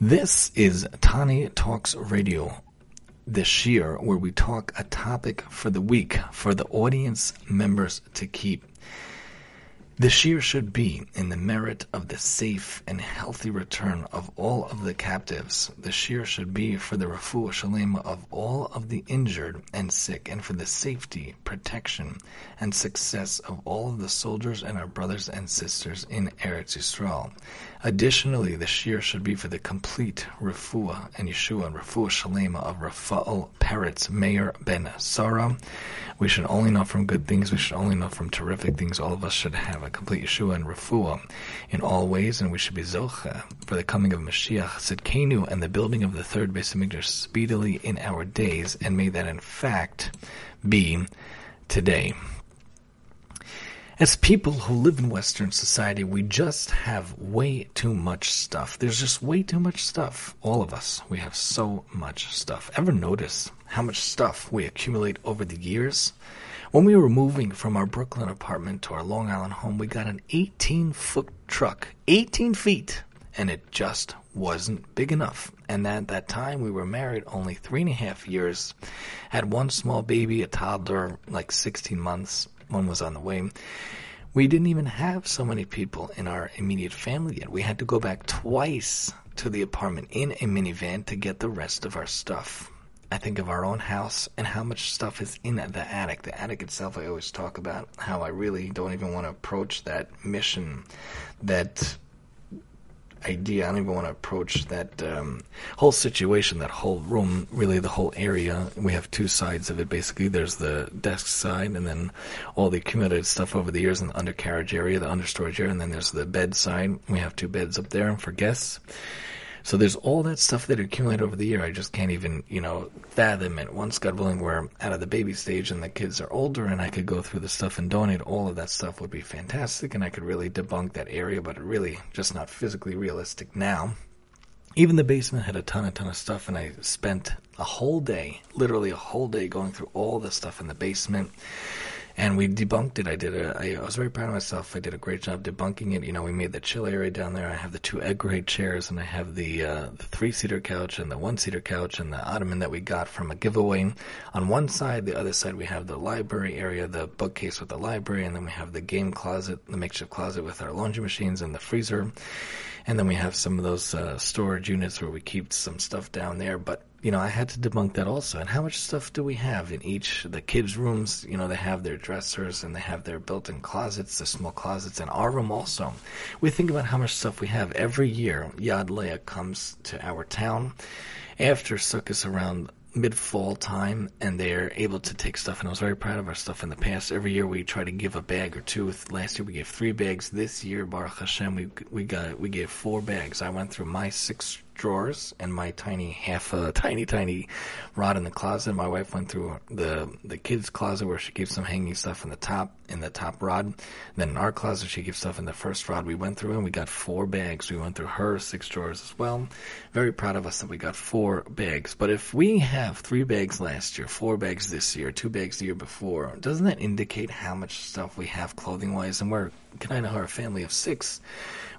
This is Tani Talks Radio, this year where we talk a topic for the week for the audience members to keep. This year should be in the merit of the safe and healthy return of all of the captives. This year should be for the refuah shalema of all of the injured and sick, and for the safety, protection, and success of all of the soldiers and our brothers and sisters in Eretz Yisrael. Additionally, the shiur should be for the complete refuah and Yeshua and refuah shalema of Rafael Peretz Meir ben Sarah. We should only know from good things. We should only know from terrific things. All of us should have a complete Yeshua and refuah in all ways, and we should be zocha for the coming of Mashiach Tzidkenu and the building of the third Beis Hamikdash speedily in our days, and may that in fact be today. As people who live in Western society, we just have way too much stuff. There's just way too much stuff. All of us, we have so much stuff. Ever notice how much stuff we accumulate over the years? When we were moving from our Brooklyn apartment to our Long Island home, we got an 18 foot truck, 18 feet, and it just wasn't big enough. And at that time, we were married only three and a half years, had one small baby, a toddler, like 16 months one was on the way. We didn't even have so many people in our immediate family yet. We had to go back twice to the apartment in a minivan to get the rest of our stuff. I think of our own house and how much stuff is in the attic. The attic itself, I always talk about how I really don't even want to approach that mission that idea. I don't even want to approach that um, whole situation, that whole room, really the whole area. We have two sides of it basically. There's the desk side, and then all the accumulated stuff over the years in the undercarriage area, the understorage area, and then there's the bed side. We have two beds up there for guests. So there's all that stuff that accumulated over the year. I just can't even, you know, fathom it. Once, God willing, we're out of the baby stage and the kids are older and I could go through the stuff and donate all of that stuff would be fantastic and I could really debunk that area, but really just not physically realistic now. Even the basement had a ton, a ton of stuff, and I spent a whole day, literally a whole day, going through all the stuff in the basement and we debunked it. I did a, I, I was very proud of myself. I did a great job debunking it. You know, we made the chill area down there. I have the two egg grade chairs, and I have the uh, the three seater couch and the one seater couch and the ottoman that we got from a giveaway. On one side, the other side, we have the library area, the bookcase with the library, and then we have the game closet, the makeshift closet with our laundry machines and the freezer. And then we have some of those uh, storage units where we keep some stuff down there. But you know, I had to debunk that also. And how much stuff do we have in each? The kids' rooms, you know, they have their dressers and they have their built-in closets, the small closets, and our room also. We think about how much stuff we have every year. Yad Leah comes to our town after Sukkot around mid-fall time, and they're able to take stuff. And I was very proud of our stuff in the past. Every year we try to give a bag or two. Last year we gave three bags. This year, Baruch Hashem, we we got we gave four bags. I went through my six drawers and my tiny half uh, a tiny tiny rod in the closet. My wife went through the the kids' closet where she keeps some hanging stuff in the top in the top rod. Then in our closet she keeps stuff in the first rod. We went through and we got four bags. We went through her six drawers as well. Very proud of us that we got four bags. But if we have three bags last year, four bags this year, two bags the year before, doesn't that indicate how much stuff we have clothing wise? And we're kind of a family of six?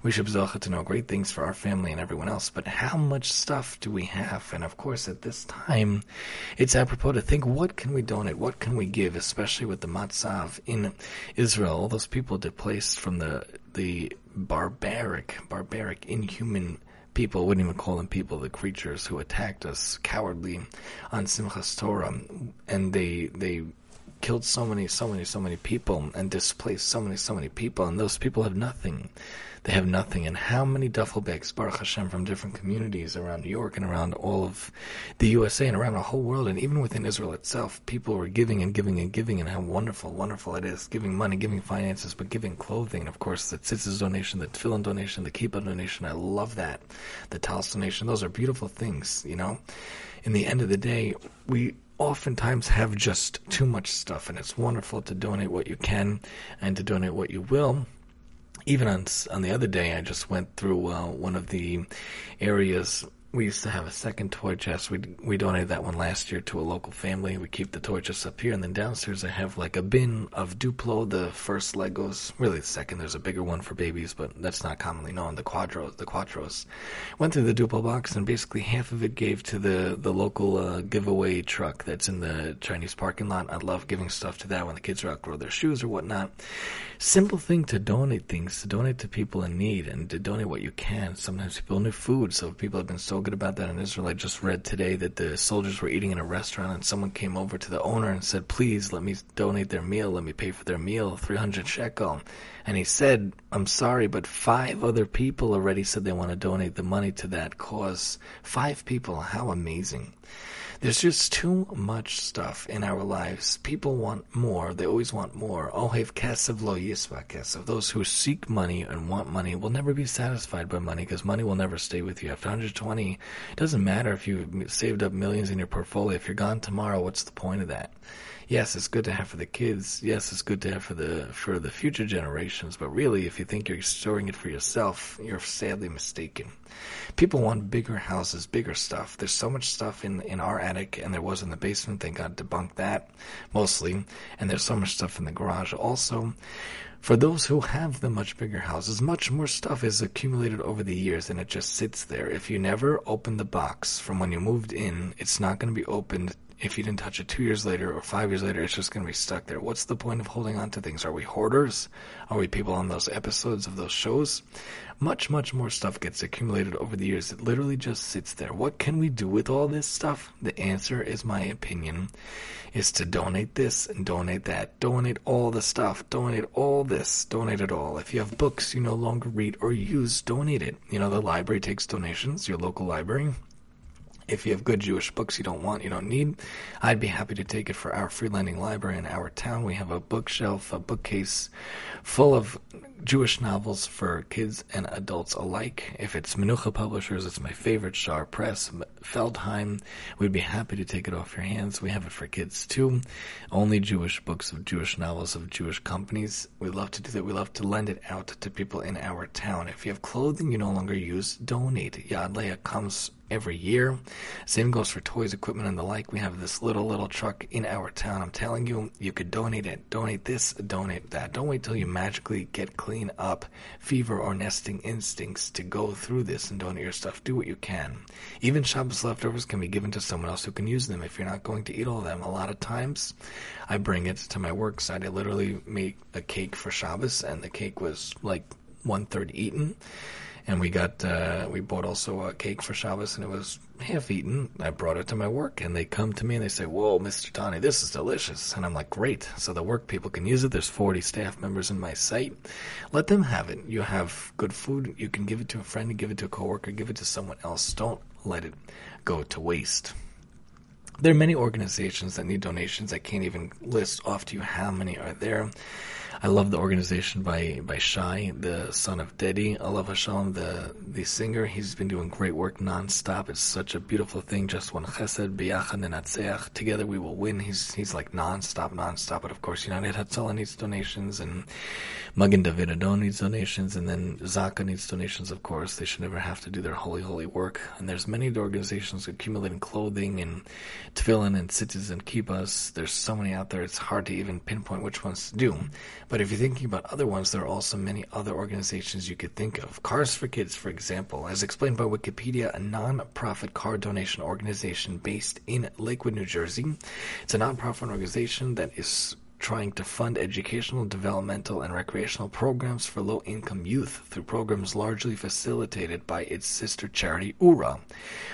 We should be to know great things for our family and everyone else, but how much stuff do we have? And of course, at this time, it's apropos to think what can we donate, what can we give, especially with the Matzav in Israel, all those people displaced from the the barbaric, barbaric, inhuman people, wouldn't even call them people, the creatures who attacked us cowardly on Simchas Torah, and they they killed so many, so many, so many people and displaced so many, so many people, and those people have nothing. They have nothing. And how many duffel bags, Baruch Hashem, from different communities around New York and around all of the USA and around the whole world, and even within Israel itself, people were giving and giving and giving, and how wonderful, wonderful it is. Giving money, giving finances, but giving clothing. And of course, the tzitzis donation, the tefillin donation, the kippah donation. I love that. The talis donation. Those are beautiful things, you know. In the end of the day, we oftentimes have just too much stuff, and it's wonderful to donate what you can and to donate what you will. Even on on the other day, I just went through uh, one of the areas we used to have a second toy chest. We we donated that one last year to a local family. We keep the toy chest up here, and then downstairs I have like a bin of Duplo, the first Legos. Really, the second. There's a bigger one for babies, but that's not commonly known. The Quadros, the Quattros. Went through the Duplo box, and basically half of it gave to the the local uh, giveaway truck that's in the Chinese parking lot. I love giving stuff to that when the kids are outgrow their shoes or whatnot. Simple thing to donate things, to donate to people in need, and to donate what you can. Sometimes people need food, so people have been so good about that in Israel. I just read today that the soldiers were eating in a restaurant and someone came over to the owner and said, please let me donate their meal. Let me pay for their meal, 300 shekel. And he said, I'm sorry, but five other people already said they want to donate the money to that cause. Five people. How amazing. There's just too much stuff in our lives. People want more. They always want more. Ohev kesef lo yisva. Those who seek money and want money will never be satisfied by money because money will never stay with you. After 120, it doesn't matter if you saved up millions in your portfolio. If you're gone tomorrow, what's the point of that? Yes, it's good to have for the kids. Yes, it's good to have for the for the future generations. But really, if you think you're storing it for yourself, you're sadly mistaken. People want bigger houses, bigger stuff. There's so much stuff in in our attic, and there was in the basement. They got debunked that mostly. And there's so much stuff in the garage also. For those who have the much bigger houses, much more stuff is accumulated over the years and it just sits there. If you never open the box from when you moved in, it's not going to be opened if you didn't touch it two years later or five years later, it's just going to be stuck there. What's the point of holding on to things? Are we hoarders? Are we people on those episodes of those shows? Much, much more stuff gets accumulated over the years. It literally just sits there. What can we do with all this stuff? The answer is my opinion is to donate this and donate that. Donate all the stuff. Donate all this. Donate it all. If you have books you no longer read or use, donate it. You know, the library takes donations, your local library if you have good Jewish books you don't want, you don't need, I'd be happy to take it for our freelending library in our town. We have a bookshelf, a bookcase full of Jewish novels for kids and adults alike. If it's Menucha Publishers, it's my favorite, Shaar Press, Feldheim. We'd be happy to take it off your hands. We have it for kids too. Only Jewish books of Jewish novels of Jewish companies. We love to do that. We love to lend it out to people in our town. If you have clothing you no longer use, donate. Yad Leah comes every year. Same goes for toys, equipment, and the like. We have this little, little truck in our town. I'm telling you, you could donate it. Donate this, donate that. Don't wait till you magically get clean up, fever, or nesting instincts to go through this and donate your stuff. Do what you can. Even Shabbos leftovers can be given to someone else who can use them if you're not going to eat all of them. A lot of times, I bring it to my work site. I literally make a cake for Shabbos, and the cake was like one third eaten and we got uh, we bought also a cake for Shabbos, and it was half eaten. I brought it to my work, and they come to me and they say, "Whoa, Mr. Tani, this is delicious!" And I'm like, "Great!" So the work people can use it. There's 40 staff members in my site. Let them have it. You have good food. You can give it to a friend, give it to a coworker, give it to someone else. Don't let it go to waste. There are many organizations that need donations. I can't even list off to you how many are there. I love the organization by by Shai, the son of Dedi. Alav Hashalom, the the singer. He's been doing great work nonstop. It's such a beautiful thing. Just one chesed, biyachad, and Atzeach. Together we will win. He's he's like nonstop, nonstop. But of course, United Hatzalah needs donations, and Magen David Adom needs donations, and then Zaka needs donations. Of course, they should never have to do their holy, holy work. And there's many organizations accumulating clothing and tefillin and tzitzis and kippahs. There's so many out there. It's hard to even pinpoint which ones to do. But if you're thinking about other ones, there are also many other organizations you could think of. Cars for Kids, for example, as explained by Wikipedia, a non-profit car donation organization based in Lakewood, New Jersey. It's a non-profit organization that is trying to fund educational, developmental, and recreational programs for low income youth through programs largely facilitated by its sister charity Oorah,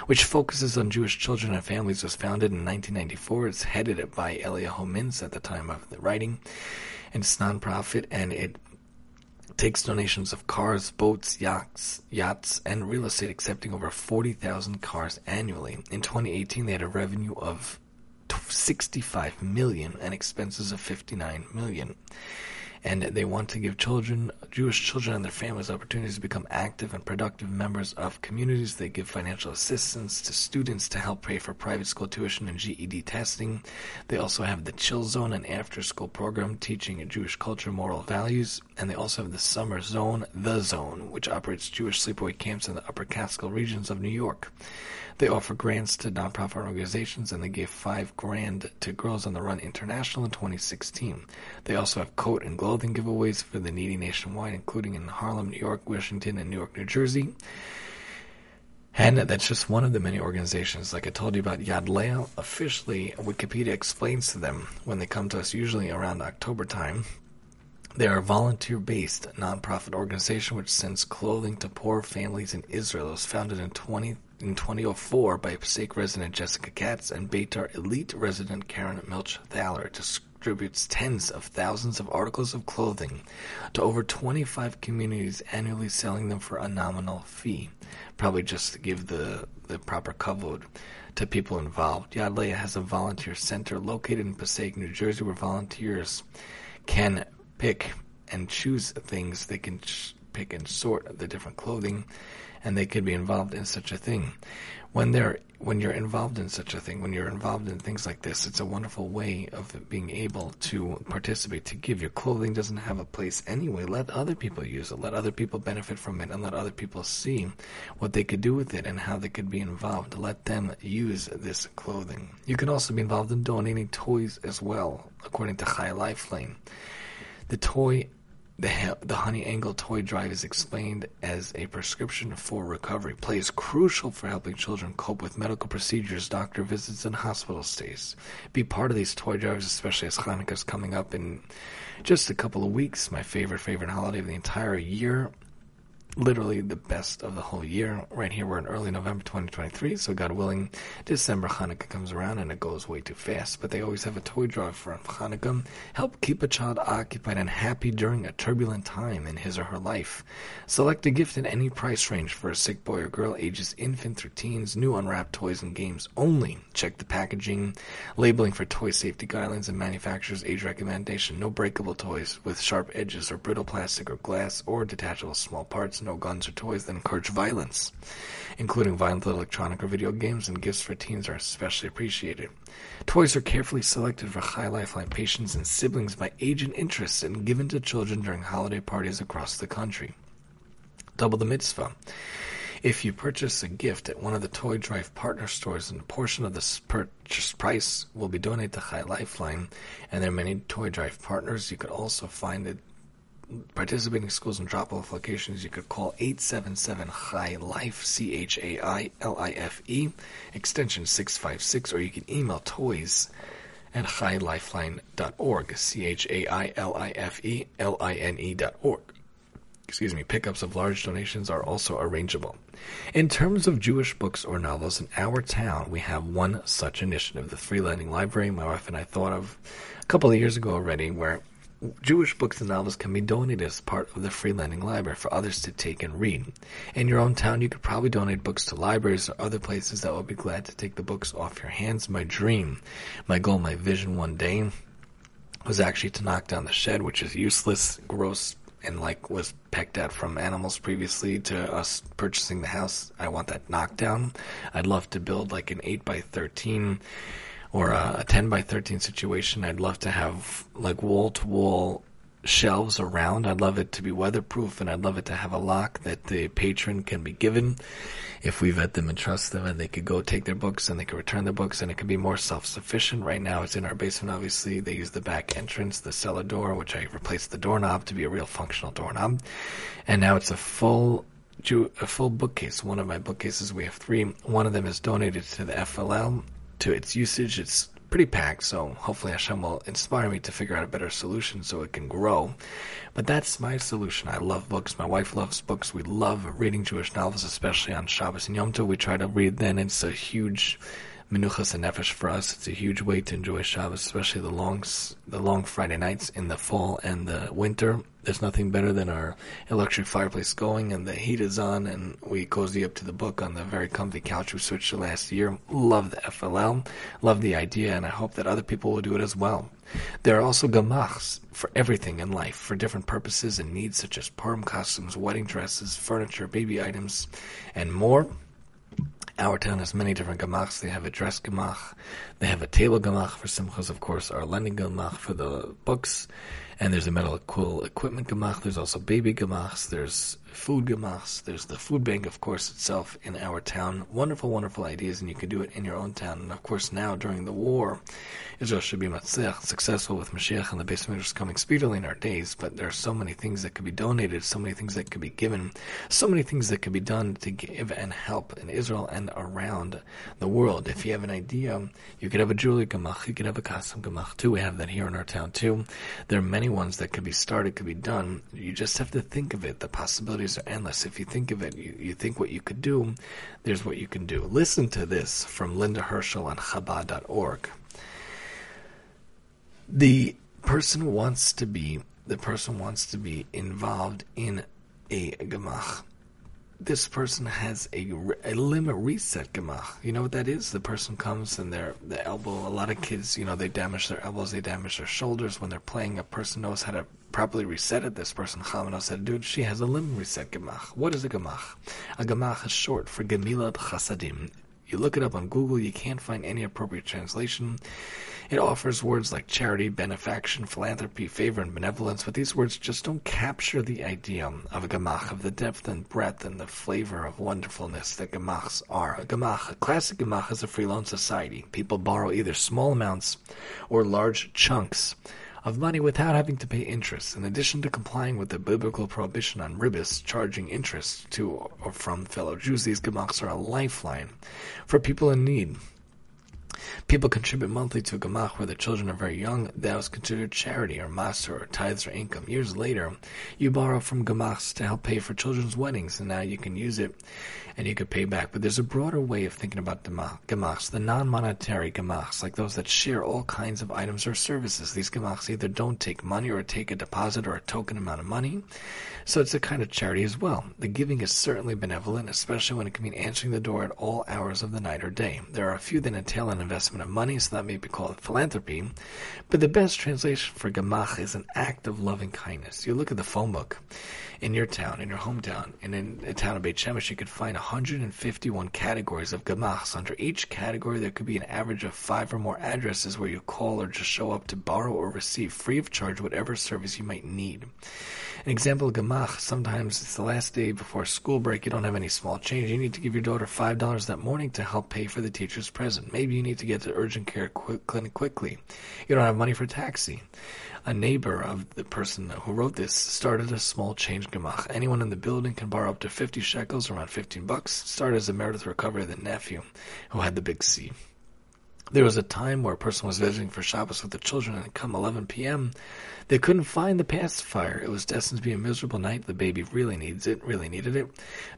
which focuses on Jewish children and families. was founded in 1994. It's headed by Eliyahu Mintz at the time of the writing and it's nonprofit and it takes donations of cars, boats, yachts, yachts, and real estate, accepting over 40,000 cars annually. In 2018, they had a revenue of 65 million and expenses of 59 million. And they want to give children, Jewish children and their families opportunities to become active and productive members of communities. They give financial assistance to students to help pay for private school tuition and GED testing. They also have the Chill Zone, an after-school program teaching Jewish culture, moral values, and they also have the Summer Zone, The Zone, which operates Jewish sleepaway camps in the Upper Catskill regions of New York. They offer grants to nonprofit organizations, and they gave five grand to Girls on the Run International in 2016. They also have coat and clothing giveaways for the needy nationwide, including in Harlem, New York, Washington, and New York, New Jersey. And that's just one of the many organizations. Like I told you about Yad Leah, officially, Wikipedia explains to them when they come to us, usually around October time. They are a volunteer based nonprofit organization which sends clothing to poor families in Israel. It was founded in 20, in 2004 by Passaic resident Jessica Katz and Beitar Illit resident Karen Milch Thaler. Distributes tens of thousands of articles of clothing to over 25 communities annually, selling them for a nominal fee. Probably just to give the, the proper kavod to people involved. Yad Leah has a volunteer center located in Passaic, New Jersey, where volunteers can pick and choose things. They can pick and sort the different clothing and they could be involved in such a thing. When they're when you're involved in such a thing, when you're involved in things like this, it's a wonderful way of being able to participate, to give. Your clothing doesn't have a place anyway. Let other people use it. Let other people benefit from it, and let other people see what they could do with it and how they could be involved. Let them use this clothing. You can also be involved in donating toys as well, according to Chai Lifeline. The toy the, the Honey Angle toy drive is explained as a prescription for recovery. Play is crucial for helping children cope with medical procedures, doctor visits, and hospital stays. Be part of these toy drives, especially as Hanukkah is coming up in just a couple of weeks. My favorite, favorite holiday of the entire year literally the best of the whole year. Right here, we're in early November 2023, so God willing, December Hanukkah comes around and it goes way too fast. But they always have a toy drive for Hanukkah. Help keep a child occupied and happy during a turbulent time in his or her life. Select a gift in any price range for a sick boy or girl, ages infant through teens. New unwrapped toys and games only. Check the packaging, labeling for toy safety guidelines and manufacturer's age recommendation. No breakable toys with sharp edges or brittle plastic or glass or detachable small parts no guns or toys that encourage violence, including violent electronic or video games, and gifts for teens are especially appreciated. Toys are carefully selected for Chai Lifeline patients and siblings by age and interest and given to children during holiday parties across the country. Double the mitzvah. If you purchase a gift at one of the Toy Drive partner stores, and a portion of the purchase price will be donated to Chai Lifeline, and there are many Toy Drive partners, you could also find it participating schools and drop-off locations, you could call 877 Chai Life C H A I L I F E extension 656, or you can email toys at chailifeline.org C H A I L I F E L I N E dot org. Excuse me. Pickups of large donations are also arrangeable. In terms of Jewish books or novels in our town, we have one such initiative, the Free Lending Library. My wife and I thought of a couple of years ago already, where Jewish books and novels can be donated as part of the Free Lending Library for others to take and read. In your own town, you could probably donate books to libraries or other places that will be glad to take the books off your hands. My dream, my goal, my vision one day was actually to knock down the shed, which is useless, gross, and like was pecked at from animals previously to us purchasing the house. I want that knocked down. I'd love to build like an 8 by 13 or a, a 10 by 13 situation. I'd love to have like wall to wall shelves around. I'd love it to be weatherproof and I'd love it to have a lock that the patron can be given if we vet them and trust them and they could go take their books and they could return their books and it could be more self-sufficient. Right now it's in our basement obviously. They use the back entrance, the cellar door, which I replaced the doorknob to be a real functional doorknob. And now it's a full a full bookcase. One of my bookcases, we have three. One of them is donated to the FLL to its usage. It's pretty packed, so hopefully Hashem will inspire me to figure out a better solution so it can grow. But that's my solution. I love books. My wife loves books. We love reading Jewish novels, especially on Shabbos and Yom Tov. We try to read then. It's a huge menuchas hanefesh for us. It's a huge way to enjoy Shabbos, especially the long, the long Friday nights in the fall and the winter. There's nothing better than our electric fireplace going and the heat is on and we cozy up to the book on the very comfy couch we switched to last year. Love the FLL, love the idea, and I hope that other people will do it as well. There are also gemachs for everything in life, for different purposes and needs such as Purim costumes, wedding dresses, furniture, baby items, and more. Our town has many different gemachs. They have a dress gemach, they have a table gemach for simchas, of course, our lending gemach for the books, and there's a medical equipment gemach. There's also baby gemachs. There's food gemachs. There's the food bank, of course, itself in our town. Wonderful, wonderful ideas, and you can do it in your own town. And of course, now during the war, Israel should be matzech, successful with Mashiach and the base of coming speedily in our days. But there are so many things that could be donated, so many things that could be given, so many things that could be done to give and help in Israel and around the world. If you have an idea, you could have a jewelry gemach, you could have a custom gemach too. We have that here in our town too. There are many ones that could be started, could be done. You just have to think of it. The possibility possibilities are endless. If you think of it, you, you think what you could do, there's what you can do. Listen to this from Linda Herschel on Chabad.org. The person wants to be the person wants to be involved in a gemach. This person has a, a limit reset gemach. You know what that is? The person comes and their the elbow. A lot of kids, you know, they damage their elbows, they damage their shoulders when they're playing. A person knows how to properly reset it, this person Chamano said, dude, she has a limb reset gemach. What is a gemach? A gemach is short for Gemilat Chasadim. You look it up on Google, you can't find any appropriate translation. It offers words like charity, benefaction, philanthropy, favor, and benevolence, but these words just don't capture the idea of a gemach, of the depth and breadth and the flavor of wonderfulness that gemachs are. A gemach, a classic gemach, is a free loan society. People borrow either small amounts or large chunks of money without having to pay interest, in addition to complying with the biblical prohibition on ribis, charging interest to or from fellow Jews. These gemachs are a lifeline for people in need. People contribute monthly to a gemach where the children are very young. That was considered charity or maaser or tithes or income. Years later, you borrow from gemachs to help pay for children's weddings, and now you can use it and you could pay back. But there's a broader way of thinking about gemachs, the non-monetary gemachs, like those that share all kinds of items or services. These gemachs either don't take money or take a deposit or a token amount of money. So it's a kind of charity as well. The giving is certainly benevolent, especially when it can mean answering the door at all hours of the night or day. There are a few that entail an investment of money, so that may be called philanthropy. But the best translation for gemach is an act of loving kindness. You look at the phone book in your town, in your hometown, and in the town of Beit Shemesh, you could find 151 categories of gemachs. Under each category, there could be an average of five or more addresses where you call or just show up to borrow or receive free of charge whatever service you might need. An example of gemach, sometimes it's the last day before school break, you don't have any small change. You need to give your daughter $5 that morning to help pay for the teacher's present. Maybe you need to get to urgent care clinic quickly. You don't have money for taxi a neighbor of the person who wrote this started a small change gemach. Anyone in the building can borrow up to 50 shekels, around 15 bucks. Started as a Meredith recovery of the nephew who had the big C. There was a time where a person was visiting for Shabbos with the children, and come 11 p.m., they couldn't find the pacifier. It was destined to be a miserable night. The baby really needs it, really needed it.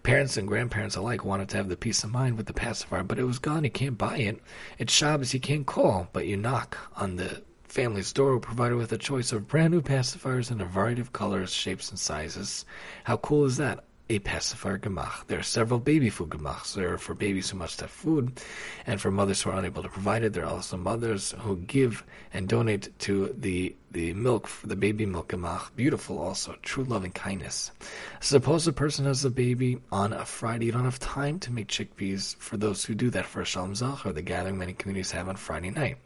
Parents and grandparents alike wanted to have the peace of mind with the pacifier, but it was gone. You can't buy it. It's Shabbos. You can't call, but you knock on the Family store provided with a choice of brand new pacifiers in a variety of colors, shapes, and sizes. How cool is that? A pacifier gemach. There are several baby food gemachs. There are for babies who must have food, and for mothers who are unable to provide it. There are also mothers who give and donate to the the milk for the baby milk gemach. Beautiful, also true loving kindness. Suppose a person has a baby on a Friday. You don't have time to make chickpeas for those who do that for a shalom zach or the gathering many communities have on Friday night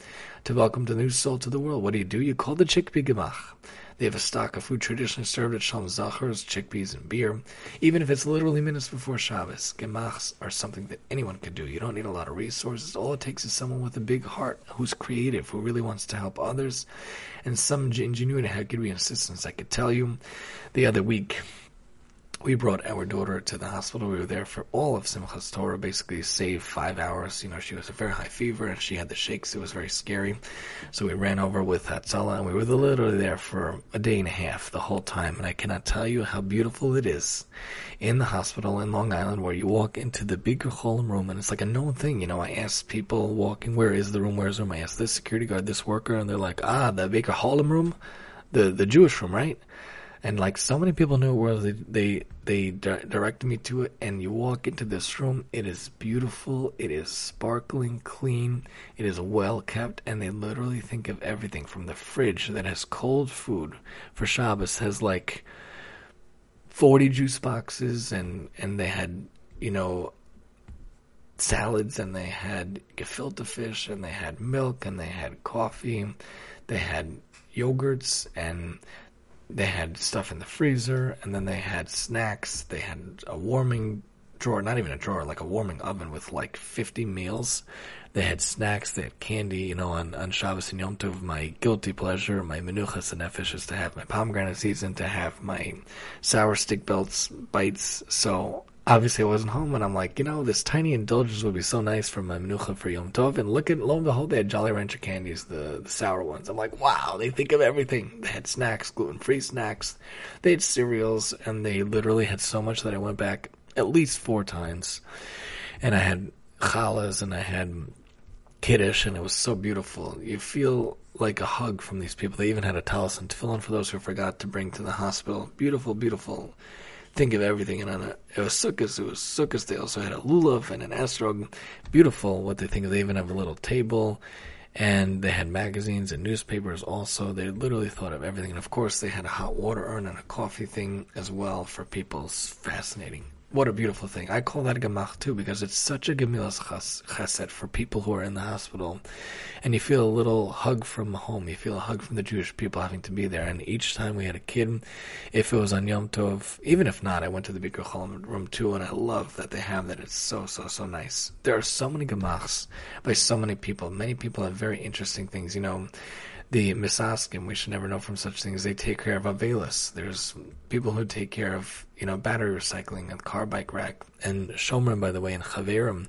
to welcome the new soul to the world. What do you do? You call the chickpea gemach. They have a stock of food traditionally served at Shalom Zachars, chickpeas, and beer. Even if it's literally minutes before Shabbos, gemachs are something that anyone can do. You don't need a lot of resources. All it takes is someone with a big heart who's creative, who really wants to help others, and some ingenuity how could be assistance. I could tell you the other week, we brought our daughter to the hospital. We were there for all of Simchas Torah, basically save five hours. You know, she was a very high fever and she had the shakes. It was very scary. So we ran over with Hatzalah and we were literally there for a day and a half the whole time. And I cannot tell you how beautiful it is in the hospital in Long Island where you walk into the bikur cholim room and it's like a known thing. You know, I ask people walking, where is the room? Where's the room? I ask this security guard, this worker, and they're like, ah, the bikur cholim room, the, the Jewish room, right? And like so many people knew where they they they di- directed me to it. And you walk into this room it is beautiful it is sparkling clean it is well kept and they literally think of everything from the fridge that has cold food for Shabbos has like 40 juice boxes and and they had you know salads and they had gefilte fish and they had milk and they had coffee. They had yogurts and they had stuff in the freezer, and then they had snacks. They had a warming drawer, not even a drawer, like a warming oven with like 50 meals. They had snacks, they had candy, you know, on, on Shabbos and Yom Tov, my guilty pleasure, my menuchas hanefesh is to have my pomegranate season, to have my sour stick belts, bites. So obviously I wasn't home, and I'm like, you know, this tiny indulgence would be so nice for my menucha for Yom Tov. And look at, lo and behold, they had Jolly Rancher candies, the, the sour ones. I'm like, wow, they think of everything. They had snacks, gluten free snacks, they had cereals, and they literally had so much that I went back at least four times. And I had challahs and I had kiddush, and it was so beautiful. You feel like a hug from these people. They even had a talis and tefillin for those who forgot to bring to the hospital. Beautiful, beautiful think of everything. And on a, it was Sukkot, it was Sukkot. They also had a lulav and an estrog. Beautiful what they think of. They even have a little table. And they had magazines and newspapers also. They literally thought of everything. And of course, they had a hot water urn and a coffee thing as well for people. It's fascinating what a beautiful thing. I call that gemach too because it's such a gemilas chesed for people who are in the hospital. And you feel a little hug from home. You feel a hug from the Jewish people having to be there. And each time we had a kid, if it was on Yom Tov, even if not, I went to the Bikur Cholim room too, and I love that they have that. It's so, so, so nice. There are so many gemachs by so many people. Many people have very interesting things. You know, the misaskim, we should never know from such things. They take care of Avelis. There's people who take care of, you know, battery recycling and car bike rack. And Shomrim, by the way, and Chaverim.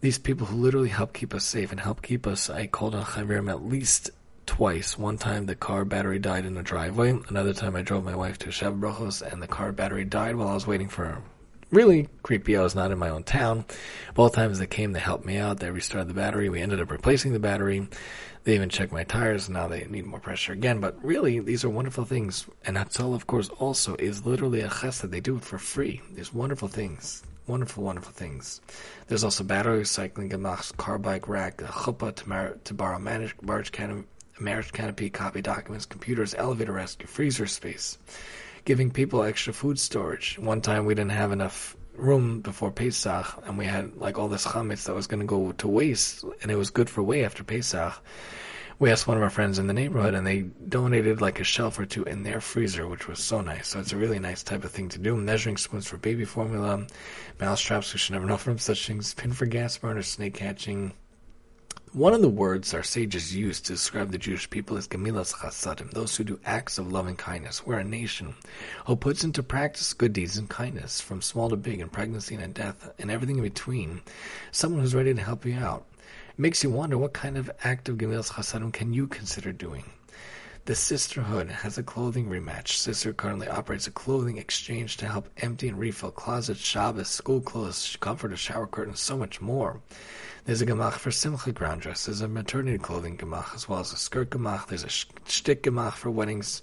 These people who literally help keep us safe and help keep us, I called on Chaverim at least twice. One time the car battery died in the driveway. Another time I drove my wife to Brachos and the car battery died while I was waiting for really creepy. I was not in my own town. Both times they came, they helped me out. They restarted the battery. We ended up replacing the battery. They even checked my tires. Now they need more pressure again. But really, these are wonderful things. And Hatzalah, of course, also is literally a chesed. They do it for free. These wonderful things. Wonderful, wonderful things. There's also battery recycling, gemachs, car bike rack, a chuppah to, to borrow marriage, canopy, marriage canopy, copy documents, computers, elevator rescue, freezer space, giving people extra food storage. One time we didn't have enough room before Pesach, and we had like all this chametz that was going to go to waste, and it was good for way after Pesach. We asked one of our friends in the neighborhood, and they donated like a shelf or two in their freezer, which was so nice. So it's a really nice type of thing to do. Measuring spoons for baby formula, mouse traps, we should never know from such things, pin for gas burners, snake catching, one of the words our sages use to describe the Jewish people is Gemilas Chasadim, those who do acts of loving kindness. We're a nation who puts into practice good deeds and kindness, from small to big, in pregnancy and death, and everything in between. Someone who's ready to help you out. It makes you wonder what kind of act of Gemilas Chasadim can you consider doing? The Sisterhood has a clothing rematch. Sister currently operates a clothing exchange to help empty and refill closets, Shabbos, school clothes, comforter, shower curtains, so much more. There's a gemach for simcha ground dresses, a maternity clothing gemach as well as a skirt gemach. There's a shtick gemach for weddings.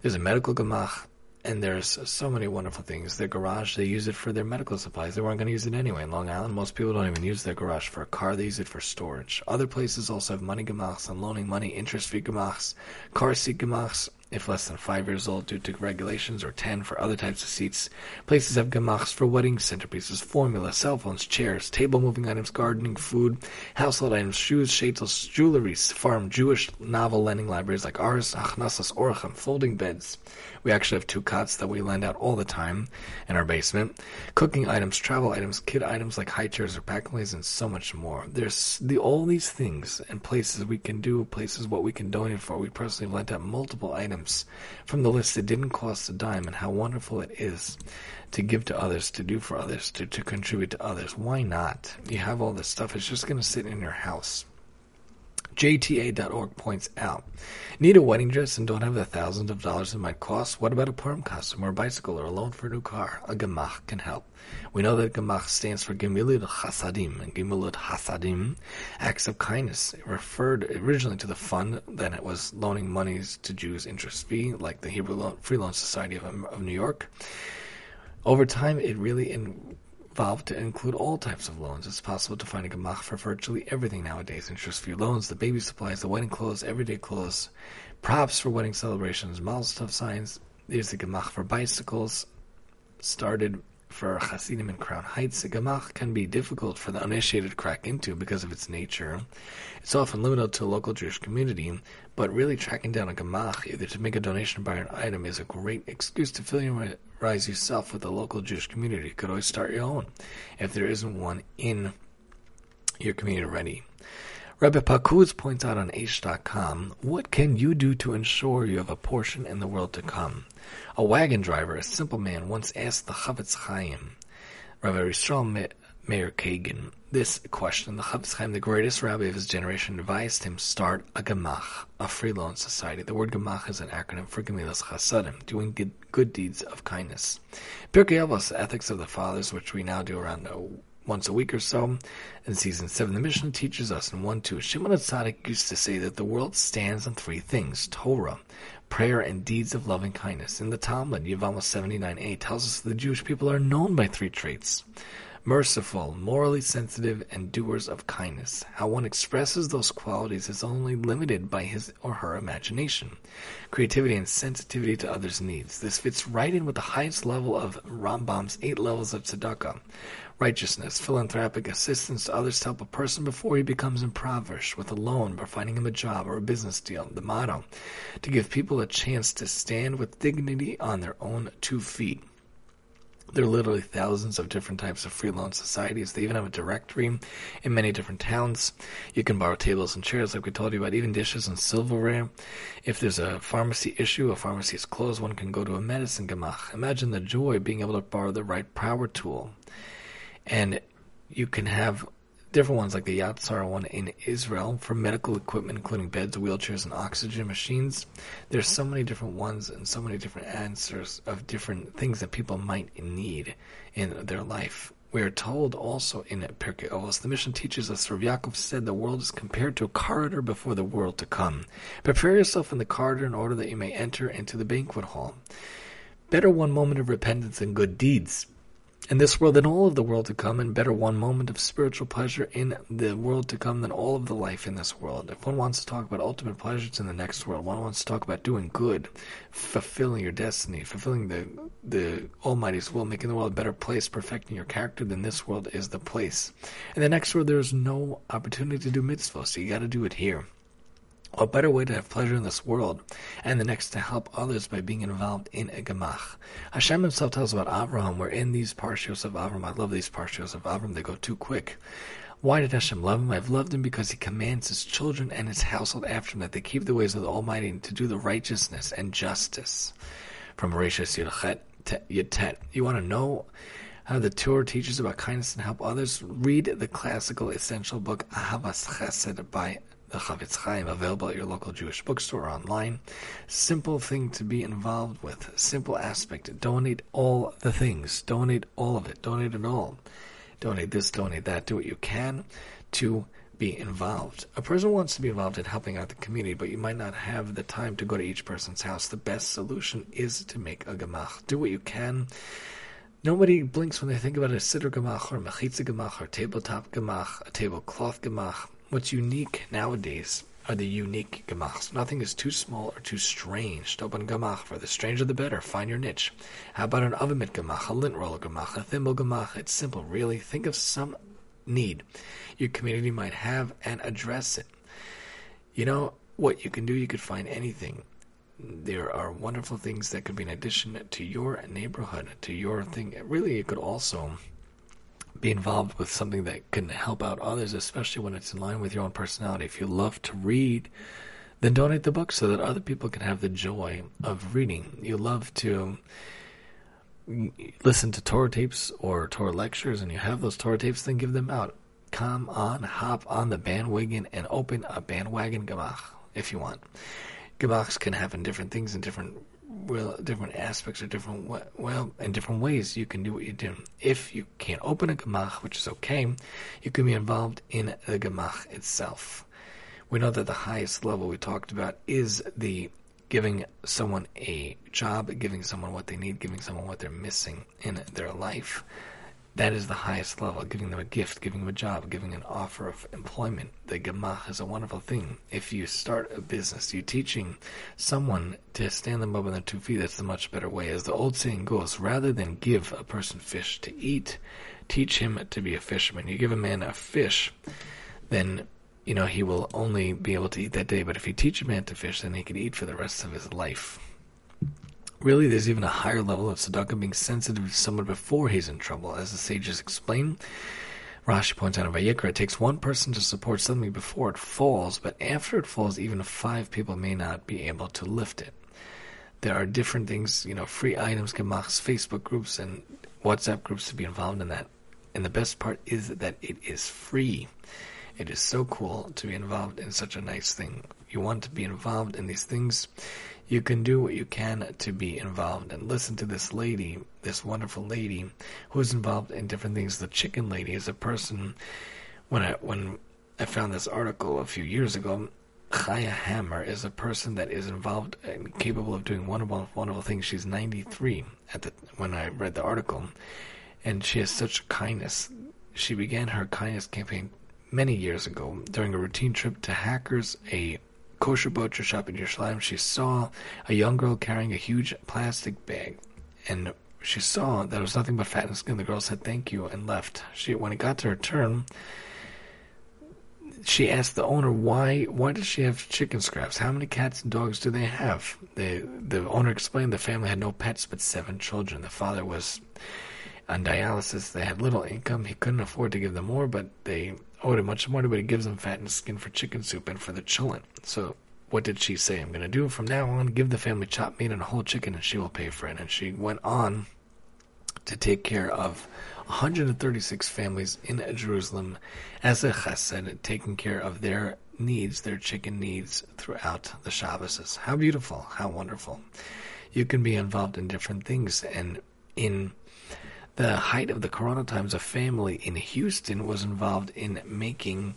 There's a medical gemach. And there's so many wonderful things. Their garage, they use it for their medical supplies. They weren't going to use it anyway. In Long Island, most people don't even use their garage for a car. They use it for storage. Other places also have money gemachs and loaning money, interest-free gemachs, car seat gemachs, if less than five years old due to regulations, or ten for other types of seats. Places have gemachs for weddings, centerpieces, formula, cell phones, chairs, table moving items, gardening, food, household items, shoes, shaitels, jewelry, farm, Jewish novel lending libraries like ours, Achnasas Orachem, folding beds. We actually have two cots that we lend out all the time in our basement. Cooking items, travel items, kid items like high chairs or packaways, and so much more. There's the, all these things and places we can do, places what we can donate for. We personally lent out multiple items from the list that didn't cost a dime, and how wonderful it is to give to others, to do for others, to, to contribute to others. Why not? You have all this stuff, it's just going to sit in your house JTA.org points out. Need a wedding dress and don't have the thousands of dollars it might cost? What about a Purim costume or a bicycle or a loan for a new car? A Gemach can help. We know that Gemach stands for Gemilut Hasadim, and Gemilut Hasadim, acts of kindness. It referred originally to the fund that it was loaning monies to Jews interest free, like the Hebrew Free Loan Society of, of New York. Over time, it really in, to include all types of loans. It's possible to find a gemach for virtually everything nowadays. Interest-free loans, the baby supplies, the wedding clothes, everyday clothes, props for wedding celebrations, Mazel signs. There's a gemach for bicycles, started for Hasidim in Crown Heights, a gemach can be difficult for the uninitiated to crack into because of its nature. It's often limited to a local Jewish community, but really tracking down a gemach, either to make a donation or buy an item, is a great excuse to fill familiarize yourself with the local Jewish community. You could always start your own if there isn't one in your community already. Rabbi Packouz points out on Aish.com, what can you do to ensure you have a portion in the world to come? A wagon driver, a simple man, once asked the Chofetz Chaim, Rabbi Yisrael Meir Kagan, this question. The Chofetz Chaim, the greatest rabbi of his generation, advised him start a gemach, a free loan society. The word gemach is an acronym for Gemilas Chasadim, doing good, good deeds of kindness. Pirkei Avos, Ethics of the Fathers, which we now do around once a week or so. In season 7, the Mishnah teaches us in 1 2. Shimon Tzaddik used to say that the world stands on three things Torah, prayer, and deeds of loving kindness. In the Talmud, Yevamos 79a tells us the Jewish people are known by three traits merciful, morally sensitive, and doers of kindness. How one expresses those qualities is only limited by his or her imagination, creativity, and sensitivity to others' needs. This fits right in with the highest level of Rambam's eight levels of tzedakah righteousness, philanthropic assistance to others to help a person before he becomes impoverished with a loan or finding him a job or a business deal. The motto, to give people a chance to stand with dignity on their own two feet. There are literally thousands of different types of free loan societies. They even have a directory in many different towns. You can borrow tables and chairs, like we told you about, even dishes and silverware. If there's a pharmacy issue, a pharmacy is closed, one can go to a medicine gemach. Imagine the joy being able to borrow the right power tool and you can have different ones like the Yad Sarah one in Israel for medical equipment, including beds, wheelchairs, and oxygen machines. There's so many different ones and so many different answers of different things that people might need in their life. We are told also in Pirkei Avos, the Mishnah teaches us, Rav Yaakov said, the world is compared to a corridor before the world to come. Prepare yourself in the corridor in order that you may enter into the banquet hall. Better one moment of repentance than good deeds in this world and all of the world to come, and better one moment of spiritual pleasure in the world to come than all of the life in this world. If one wants to talk about ultimate pleasures in the next world, one wants to talk about doing good, fulfilling your destiny, fulfilling the the Almighty's will, making the world a better place, perfecting your character, then this world is the place. In the next world, there is no opportunity to do mitzvah, so you got to do it here. What better way to have pleasure in this world, and the next to help others by being involved in a gemach? Hashem himself tells about Abraham, where in these parshios of Abraham, I love these parshios of Abraham, they go too quick. Why did Hashem love him? I've loved him because he commands his children and his household after him that they keep the ways of the Almighty and to do the righteousness and justice. From Horatius Yatet. You want to know how the Torah teaches about kindness and help others? Read the classical essential book Ahavas Chesed by the Chofetz Chaim, available at your local Jewish bookstore or online. Simple thing to be involved with. Simple aspect. Donate all the things. Donate all of it. Donate it all. Donate this, donate that. Do what you can to be involved. A person wants to be involved in helping out the community, but you might not have the time to go to each person's house. The best solution is to make a gemach. Do what you can. Nobody blinks when they think about a siddur gemach or a mechitza gemach or a tabletop gemach, a tablecloth gemach. What's unique nowadays are the unique gemachs. Nothing is too small or too strange to open gemach. For the stranger, the better. Find your niche. How about an oven mitt gemach, a lint roller gemach, a thimble gemach? It's simple, really. Think of some need your community might have and address it. You know what you can do? You could find anything. There are wonderful things that could be an addition to your neighborhood, to your thing. Really, it could also be involved with something that can help out others, especially when it's in line with your own personality. If you love to read, then donate the book so that other people can have the joy of reading. You love to listen to Torah tapes or Torah lectures and you have those Torah tapes, then give them out. come on, hop on the bandwagon and open a bandwagon gemach if you want. Gemachs can happen different things in different well, different aspects or different well, in different ways you can do what you do. If you can't open a gemach, which is okay, you can be involved in the gemach itself. We know that the highest level we talked about is the giving someone a job, giving someone what they need, giving someone what they're missing in their life. That is the highest level, giving them a gift, giving them a job, giving an offer of employment. The gemach is a wonderful thing. If you start a business, you're teaching someone to stand them up on their two feet, that's the much better way. As the old saying goes, rather than give a person fish to eat, teach him to be a fisherman. You give a man a fish, then you know he will only be able to eat that day. But if you teach a man to fish, then he can eat for the rest of his life. Really, there's even a higher level of tzedakah being sensitive to someone before he's in trouble. As the sages explain, Rashi points out in Vayikra, it takes one person to support something before it falls, but after it falls, even five people may not be able to lift it. There are different things, you know, free items, gemachs, Facebook groups, and WhatsApp groups to be involved in that. And the best part is that it is free. It is so cool to be involved in such a nice thing. You want to be involved in these things you can do what you can to be involved and listen to this lady, this wonderful lady who's involved in different things. The chicken lady is a person. When I when I found this article a few years ago, Chaya Hammer is a person that is involved and capable of doing wonderful, wonderful things. She's 93 at the when I read the article, and she has such kindness. She began her kindness campaign many years ago during a routine trip to Hackers, a kosher butcher shop in Yerushalayim, she saw a young girl carrying a huge plastic bag, and she saw that it was nothing but fat and skin. The girl said thank you and left. She, when it got to her turn, she asked the owner why why does she have chicken scraps? How many cats and dogs do they have? The the owner explained the family had no pets but seven children. The father was on dialysis. They had little income. He couldn't afford to give them more, but they owed him much more, but he gives them fat and skin for chicken soup and for the cholent. So what did she say? I'm going to do from now on, give the family chopped meat and a whole chicken, and she will pay for it. And she went on to take care of 136 families in Jerusalem as a chesed, taking care of their needs, their chicken needs throughout the Shabbos. How beautiful, how wonderful. You can be involved in different things, and in the height of the Corona times, a family in Houston was involved in making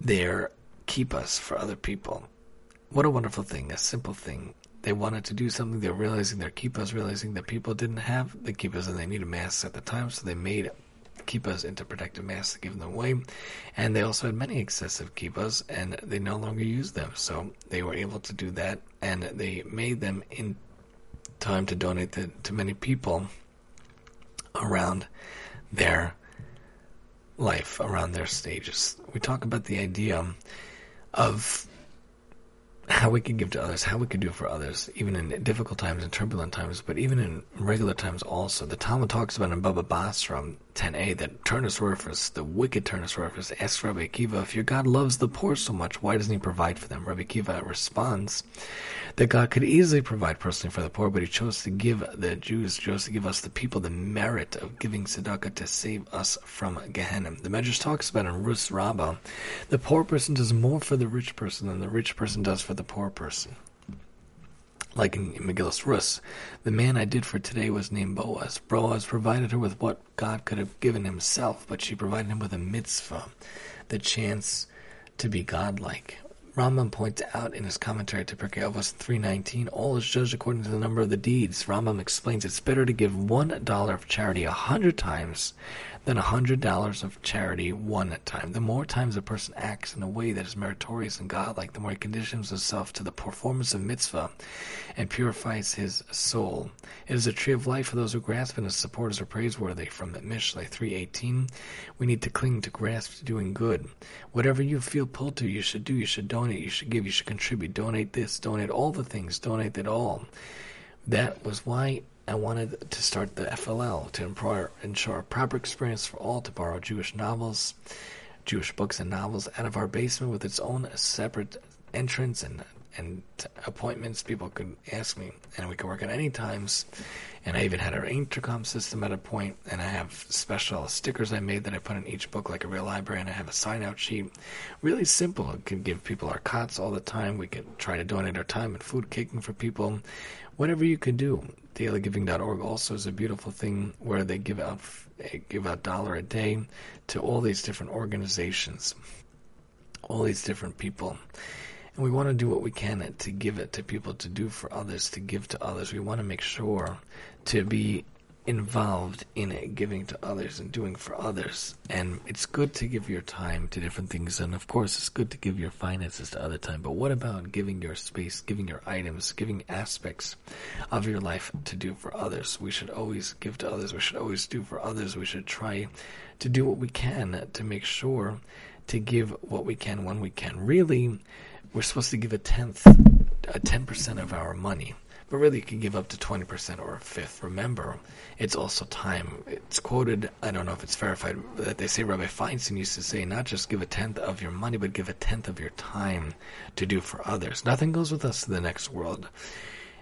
their kippas for other people. What a wonderful thing, a simple thing. They wanted to do something, they're realizing their kippas, realizing that people didn't have the kippas and they needed masks at the time, so they made kippas into protective masks to give them away. And they also had many excessive kippas and they no longer used them, so they were able to do that and they made them in time to donate to, to many people around their life, around their stages. We talk about the idea of how we can give to others, how we can do for others, even in difficult times and turbulent times, but even in regular times also. The Talmud talks about in Baba Basra 10a that Turnus Rufus, the wicked Turnus Rufus, asks Rabbi Akiva, if your God loves the poor so much, why doesn't he provide for them? Rabbi Akiva responds that God could easily provide personally for the poor, but he chose to give the Jews, chose to give us the people the merit of giving tzedakah to save us from Gehenna. The Medrash talks about in Rus Rabbah, the poor person does more for the rich person than the rich person does for the poor person. Like in Megillus Rus, the man I did for today was named Boaz. Boaz provided her with what God could have given himself, but she provided him with a mitzvah, the chance to be godlike. Rambam points out in his commentary to Pirkei Avos 319, all is judged according to the number of the deeds. Rambam explains it's better to give one dollar of charity a hundred times than a hundred dollars of charity one time. The more times a person acts in a way that is meritorious and godlike, the more he conditions himself to the performance of mitzvah and purifies his soul. It is a tree of life for those who grasp and his supporters are praiseworthy. From Mishlei 318, we need to cling to grasp to doing good. Whatever you feel pulled to, you should do. You should donate. You should give. You should contribute. Donate this. Donate all the things. Donate it all. That was why I wanted to start the FLL to ensure a proper experience for all to borrow Jewish novels, Jewish books and novels out of our basement with its own separate entrance and and appointments. People could ask me, and we could work at any times. And I even had our intercom system at a point, and I have special stickers I made that I put in each book, like a real library, and I have a sign-out sheet. Really simple. It could give people our cots all the time. We could try to donate our time and food kicking for people. Whatever you could do. DailyGiving.org also is a beautiful thing where they give out give out dollar a day to all these different organizations, all these different people. And we want to do what we can to give it to people, to do for others, to give to others. We want to make sure to be involved in it, giving to others and doing for others. And it's good to give your time to different things. And of course, it's good to give your finances to other time. But what about giving your space, giving your items, giving aspects of your life to do for others? We should always give to others. We should always do for others. We should try to do what we can to make sure to give what we can when we can. Really, we're supposed to give a tenth, a 10% of our money. But really, you can give up to 20% or a fifth. Remember, it's also time. It's quoted, I don't know if it's verified, that they say Rabbi Feinstein used to say, not just give a tenth of your money, but give a tenth of your time to do for others. Nothing goes with us to the next world.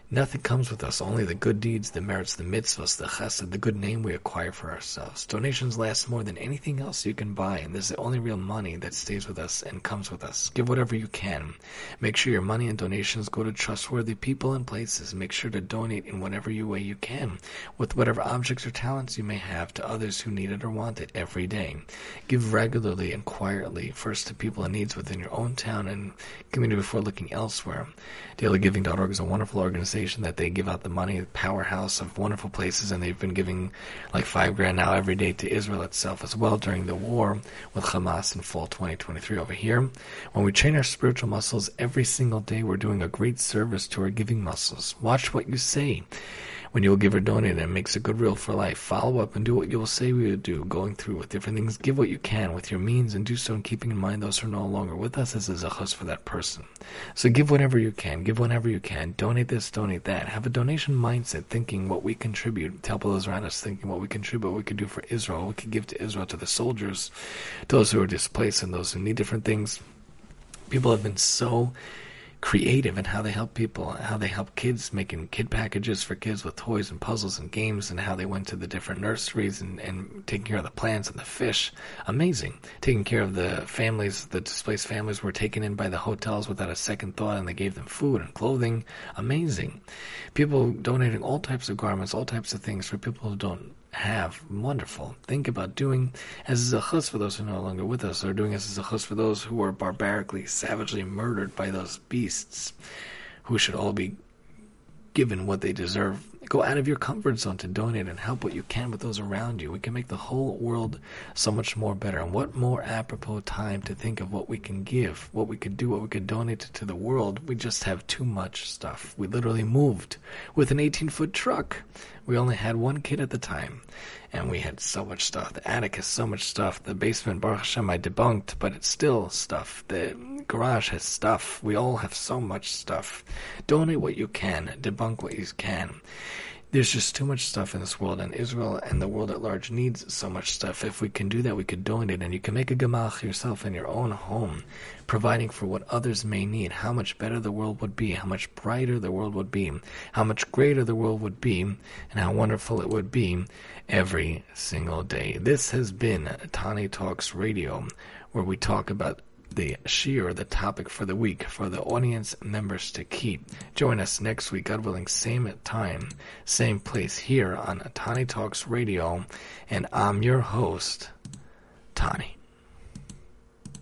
Nothing comes with us, only the good deeds, the merits, the mitzvahs, the chesed, the good name we acquire for ourselves. Donations last more than anything else you can buy, and this is the only real money that stays with us and comes with us. Give whatever you can. Make sure your money and donations go to trustworthy people and places. Make sure to donate in whatever way you can, with whatever objects or talents you may have to others who need it or want it every day. Give regularly and quietly, first to people in needs within your own town and community before looking elsewhere. DailyGiving.org is a wonderful organization that they give out the money, the powerhouse of wonderful places, and they've been giving like five grand now every day to Israel itself as well during the war with Hamas in fall 2023 over here. When we train our spiritual muscles every single day, we're doing a great service to our giving muscles. Watch what you say when you will give or donate and makes a good rule for life. Follow up and do what you will say we will do, going through with different things. Give what you can with your means and do so in keeping in mind those who are no longer with us as a zachos for that person. So give whatever you can, give whenever you can, donate this, donate that. Have a donation mindset, thinking what we contribute, to help those around us, thinking what we contribute, what we could do for Israel, what we could give to Israel, to the soldiers, to those who are displaced and those who need different things. People have been so creative in how they help people, how they help kids, making kid packages for kids with toys and puzzles and games, and how they went to the different nurseries and, and taking care of the plants and the fish. Amazing. Taking care of the families, the displaced families were taken in by the hotels without a second thought, and they gave them food and clothing. Amazing. People donating all types of garments, all types of things for people who don't have. Wonderful. Think about doing as a zchus for those who are no longer with us, or doing as a zchus for those who were barbarically, savagely murdered by those beasts, who should all be given what they deserve. Go out of your comfort zone to donate and help what you can with those around you. We can make the whole world so much more better. And what more apropos time to think of what we can give, what we could do, what we could donate to the world. We just have too much stuff. We literally moved with an 18 foot truck. We only had one kid at the time, and we had so much stuff. The attic has so much stuff. The basement, Baruch Hashem, I debunked, but it's still stuff. The garage has stuff. We all have so much stuff. Donate what you can. Debunk what you can. There's just too much stuff in this world, and Israel and the world at large needs so much stuff. If we can do that, we could donate, and you can make a gemach yourself in your own home, providing for what others may need. How much better the world would be, how much brighter the world would be, how much greater the world would be, and how wonderful it would be every single day. This has been Tani Talks Radio, where we talk about the shiur, the topic for the week for the audience members to keep. Join us next week, God willing, same time, same place here on Tani Talks Radio, and I'm your host, Tani.